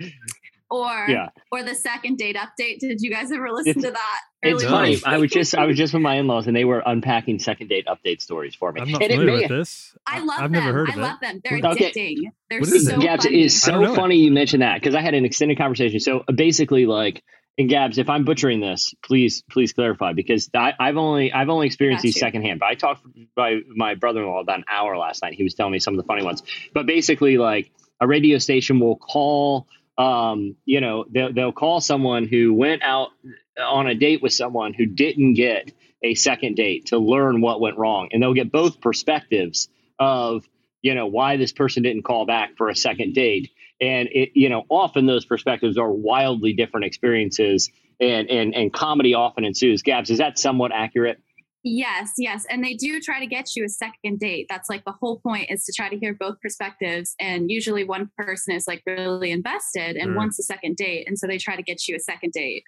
Or Yeah. or the second date update. Did you guys ever listen It's- to that? It's funny. I was just I was just with my in laws and they were unpacking second date update stories for me. I'm not and it familiar may, with this. I love I've them. never heard I of it. love them. They're Okay. addicting. They're What is so it? Gabs, funny. it is so know. funny you mentioned that because I had an extended conversation. So uh, basically, like, and Gabs, if I'm butchering this, please, please clarify because I, I've only, I've only experienced these secondhand. But I talked by my brother-in-law about an hour last night. He was telling me some of the funny ones. But basically, like, a radio station will call, um, you know, they'll, they'll call someone who went out on a date with someone who didn't get a second date to learn what went wrong, and they'll get both perspectives of you know why this person didn't call back for a second date. And it you know often those perspectives are wildly different experiences and and and comedy often ensues. Gabs is that somewhat accurate Yes, yes. And they do try to get you a second date. That's like the whole point is to try to hear both perspectives. And usually one person is like really invested and Sure. wants a second date. And so they try to get you a second date.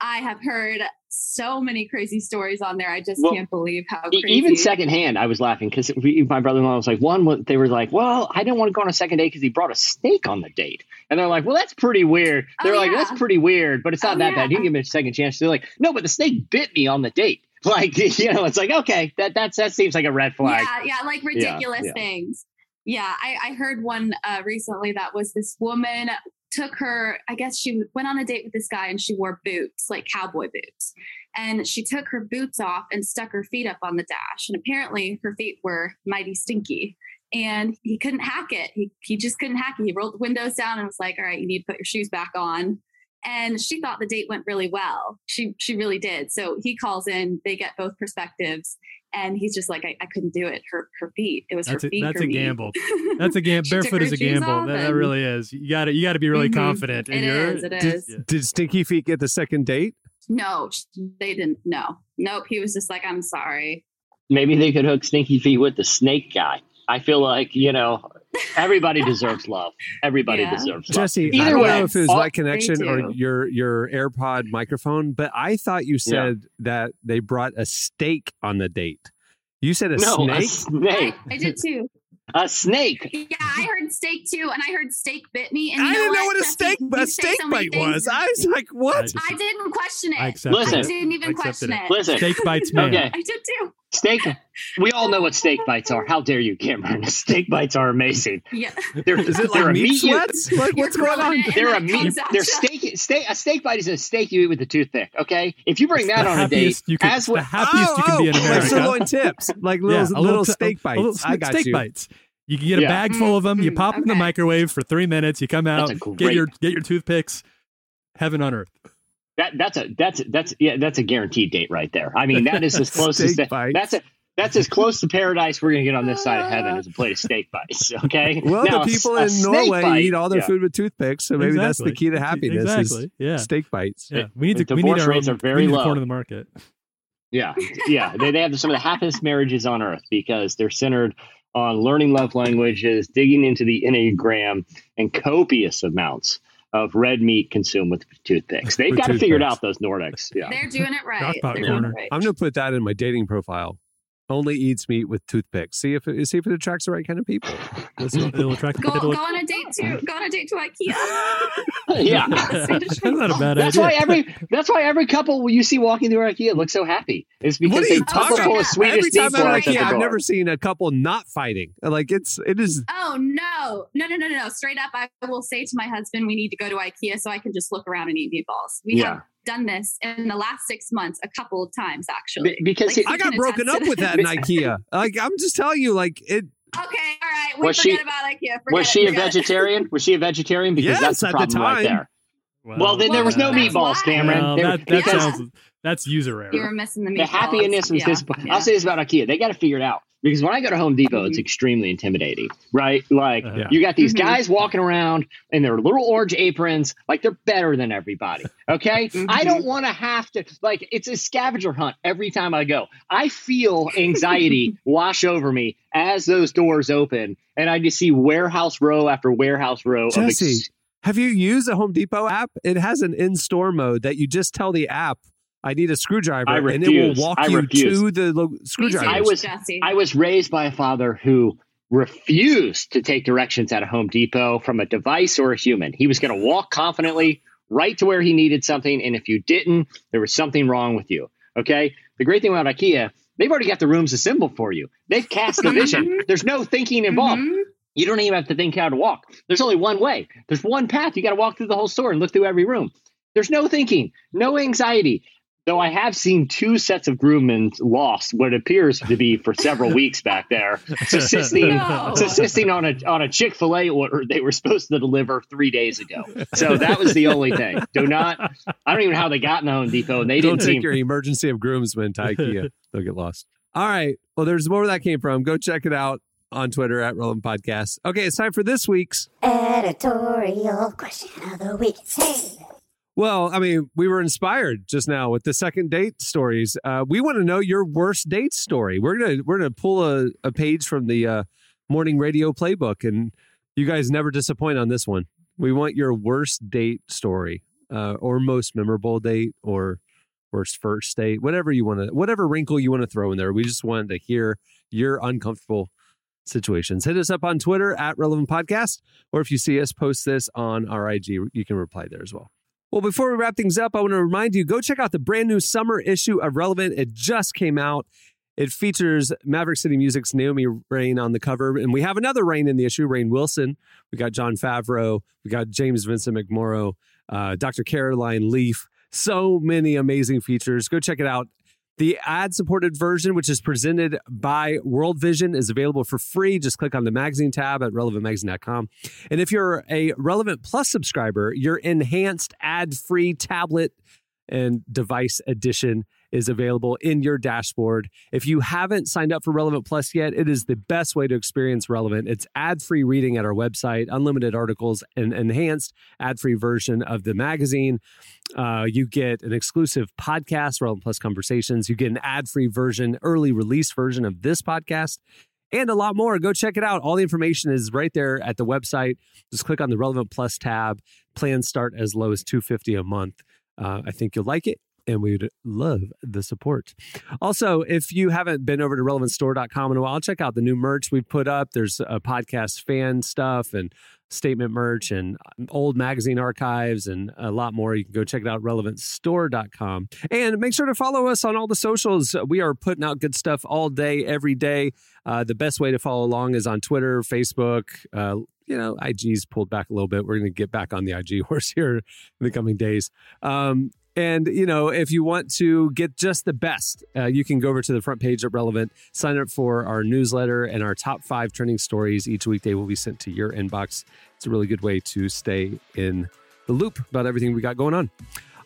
I have heard so many crazy stories on there. I just Well, can't believe how crazy. even secondhand i was laughing because my brother-in-law was like one they were like well i didn't want to go on a second date because he brought a snake on the date and they're like well that's pretty weird Oh, they're like yeah. that's pretty weird but it's not Oh, that bad you yeah. can give me a second chance they're like no but the snake bit me on the date [laughs] Like you know, it's like okay, that that's that seems like a red flag. Yeah, yeah, like Yeah, ridiculous yeah. things. Yeah, I, I heard one uh, recently that was this woman took her, I guess she went on a date with this guy and she wore boots, like cowboy boots. And she took her boots off and stuck her feet up on the dash. And apparently her feet were mighty stinky. And he couldn't hack it. He, he just couldn't hack it. He rolled the windows down and was like, all right, you need to put your shoes back on. And she thought the date went really well. She she really did. So he calls in, they get both perspectives, and he's just like, I, I couldn't do it. Her her feet. It was That's her a, feet. that's a me. gamble. [laughs] That's a gamble. Barefoot is a gamble. That, that really is. You got to you got to be really Mhm. confident. in It your, is, it did- is. Did Stinky Feet get the second date? No, they didn't. No, nope. He was just like, I'm sorry. Maybe they could hook Stinky Feet with the snake guy. I feel like you know, everybody deserves love. Everybody Yeah. deserves love. Jesse, I Either don't way, know if it was all- my connection or your your AirPod microphone, but I thought you said that they brought a steak on the date. You said a no, a snake. snake, I did too. a snake. Yeah, I heard steak too, and I heard steak bit me. And I didn't know what, what a steak a steak so bite was. I was like, what? I didn't question it. I accept Listen. I didn't even question it. it. Listen, Steak bites man. Okay. I did too. Steak. We all know what steak bites are. How dare you, Cameron? [laughs] Steak bites are amazing. Yeah. They're, Is it they're like a meat you- sweats? Like what's You're going on? They're a And it meat. They're steak. Steak. A steak bite is a steak you eat with a toothpick. Okay, if you bring It's that on a date, happiest you can, as it's the what, happiest you can be in oh, America. Like sirloin tips, like little Yeah, a little, t- steak a- bites. a little I got steak you. bites. You can get a Yeah. bag full of them. You Mm, pop them in the microwave for three minutes. You come out, That's get your get your toothpicks. Heaven on earth. That that's a that's that's yeah that's a guaranteed date right there. I mean that is as [laughs] close as Steak that's a that's as close to paradise we're gonna get on this side of [laughs] heaven as a plate of steak bites. Okay. Well, Now, the people a in Norway bite- eat all their yeah. food with toothpicks, so maybe that's the key to happiness. Exactly. Is Yeah. steak bites. Yeah, we need The to. We need divorce our rates own, are very low. to corner the market. Yeah, yeah. They, they have some of the happiest marriages on earth because they're centered on learning love languages, digging into the Enneagram, and copious amounts of red meat consumed with toothpicks. They've With got to figure it out, those Nordics. Yeah. They're doing it right. They're doing it right. I'm gonna put that in my dating profile. Only eats meat with toothpicks. See if it, see if it attracts the right kind of people. This will- It'll attract. Go, it'll- go on a date to go on a date to IKEA. [laughs] yeah. [laughs] That's not a bad That's idea. why every that's why every couple you see walking through IKEA looks so happy. It's because What are they you tuck talking a full about? of Swedish Every time people I'm at IKEA, I've never seen a couple not fighting. Like it's it is. Oh no, no, no, no, no, no! Straight up, I will say to my husband, "We need to go to IKEA so I can just look around and eat meatballs." We Yeah. have done this in the last six months a couple of times, actually. Be- because Like, he- I got broken up with that [laughs] in IKEA. Like I'm just telling you, like it. Okay, all right. We Was forget she- about IKEA. Forget Was it, she a forget it. vegetarian? [laughs] Was she a vegetarian? Because Yes, that's the at the problem right time. there. Well, then there was no meatballs, why. Cameron. Well, that, that because sounds that's user error. You were missing the meatballs. the happiness was yeah. disappointing. yeah. I'll say this about IKEA: they got to figure it out because when I go to Home Depot, it's extremely intimidating, right? Like Uh-huh. you got these Mhm. guys walking around in their little orange aprons, like they're better than everybody. Okay, [laughs] I don't want to have to like it's a scavenger hunt every time I go. I feel anxiety [laughs] wash over me as those doors open, and I just see warehouse row after warehouse row of Jesse, ex- have you used a Home Depot app? It has an in-store mode that you just tell the app, "I need a screwdriver," I and it will walk I you refuse. to the lo- screwdriver. I was- I was raised by a father who refused to take directions at a Home Depot from a device or a human. He was going to walk confidently right to where he needed something. And if you didn't, there was something wrong with you. Okay. The great thing about IKEA, they've already got the rooms assembled for you. They've cast the vision. There's no thinking involved. Mhm. You don't even have to think how to walk. There's only one way. There's one path. You got to walk through the whole store and look through every room. There's no thinking, no anxiety. Though I have seen two sets of groommen lost what appears to be for several [laughs] weeks back there, subsisting, [laughs] No. subsisting on a on a Chick Fil A order they were supposed to deliver three days ago. So that was the only thing. Do not. I don't even know how they got in the Home Depot, and they Don't didn't take seem. your emergency of groomsmen to IKEA. [laughs] They'll get lost. All right. Well, there's more where that came from. Go check it out on Twitter at Relevant Podcast. Okay, it's time for this week's. Editorial question of the week. Hey. Well, I mean, we were inspired just now with the second date stories. Uh, we want to know your worst date story. We're gonna we're gonna pull a, a page from the uh, morning radio playbook, and you guys never disappoint on this one. We want your worst date story, uh, or most memorable date, or worst first date, whatever you want to, whatever wrinkle you want to throw in there. We just wanted to hear your uncomfortable situations. Hit us up on Twitter at Relevant Podcast, or if you see us post this on our IG, you can reply there as well. Well, before we wrap things up, I want to remind you go check out the brand new summer issue of Relevant. It just came out. It features Maverick City Music's Naomi Raine on the cover, and we have another Rain in the issue, Rainn Wilson. We got Jon Favreau, we got James Vincent McMorrow, uh, Dr. Caroline Leaf. So many amazing features. Go check it out. The ad supported version, which is presented by World Vision, is available for free. Just click on the magazine tab at relevantmagazine.com. And if you're a Relevant Plus subscriber, your enhanced ad free tablet and device edition is available in your dashboard. If you haven't signed up for Relevant Plus yet, it is the best way to experience Relevant. It's ad free reading at our website, unlimited articles, and enhanced ad free version of the magazine. Uh, you get an exclusive podcast, Relevant Plus Conversations. You get an ad free version, early release version of this podcast. And a lot more. Go check it out. All the information is right there at the website. Just click on the Relevant Plus tab. Plans start as low as 250 a month. Uh, I think you'll like it and we'd love the support. Also, if you haven't been over to relevantstore.com in a while, check out the new merch we've put up. There's a podcast fan stuff and statement merch and old magazine archives and a lot more. You can go check it out, relevantstore.com. And make sure to follow us on all the socials. We are putting out good stuff all day, every day. Uh, the best way to follow along is on Twitter, Facebook, uh, you know, IG's pulled back a little bit. We're going to get back on the IG [laughs] horse here in the coming days. Um, and, you know, if you want to get just the best, uh, you can go over to the front page at Relevant, sign up for our newsletter, and our top five trending stories each weekday will be sent to your inbox. It's a really good way to stay in the loop about everything we got going on.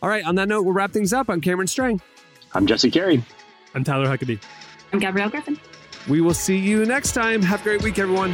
All right, on that note, we'll wrap things up. I'm Cameron Strang. I'm Jesse Carey. I'm Tyler Huckabee. I'm Gabrielle Griffin. We will see you next time. Have a great week, everyone.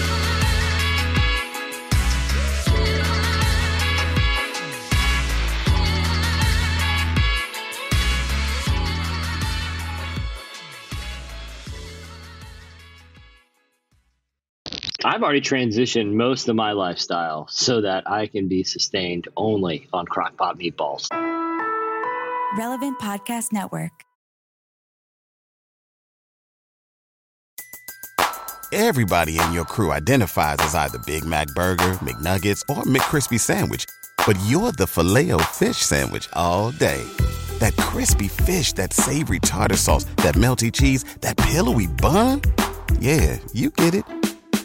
I've already transitioned most of my lifestyle so that I can be sustained only on crockpot meatballs. Relevant Podcast Network. Everybody in your crew identifies as either Big Mac Burger, McNuggets, or McCrispy Sandwich. But you're the filet fish Sandwich all day. That crispy fish, that savory tartar sauce, that melty cheese, that pillowy bun. Yeah, you get it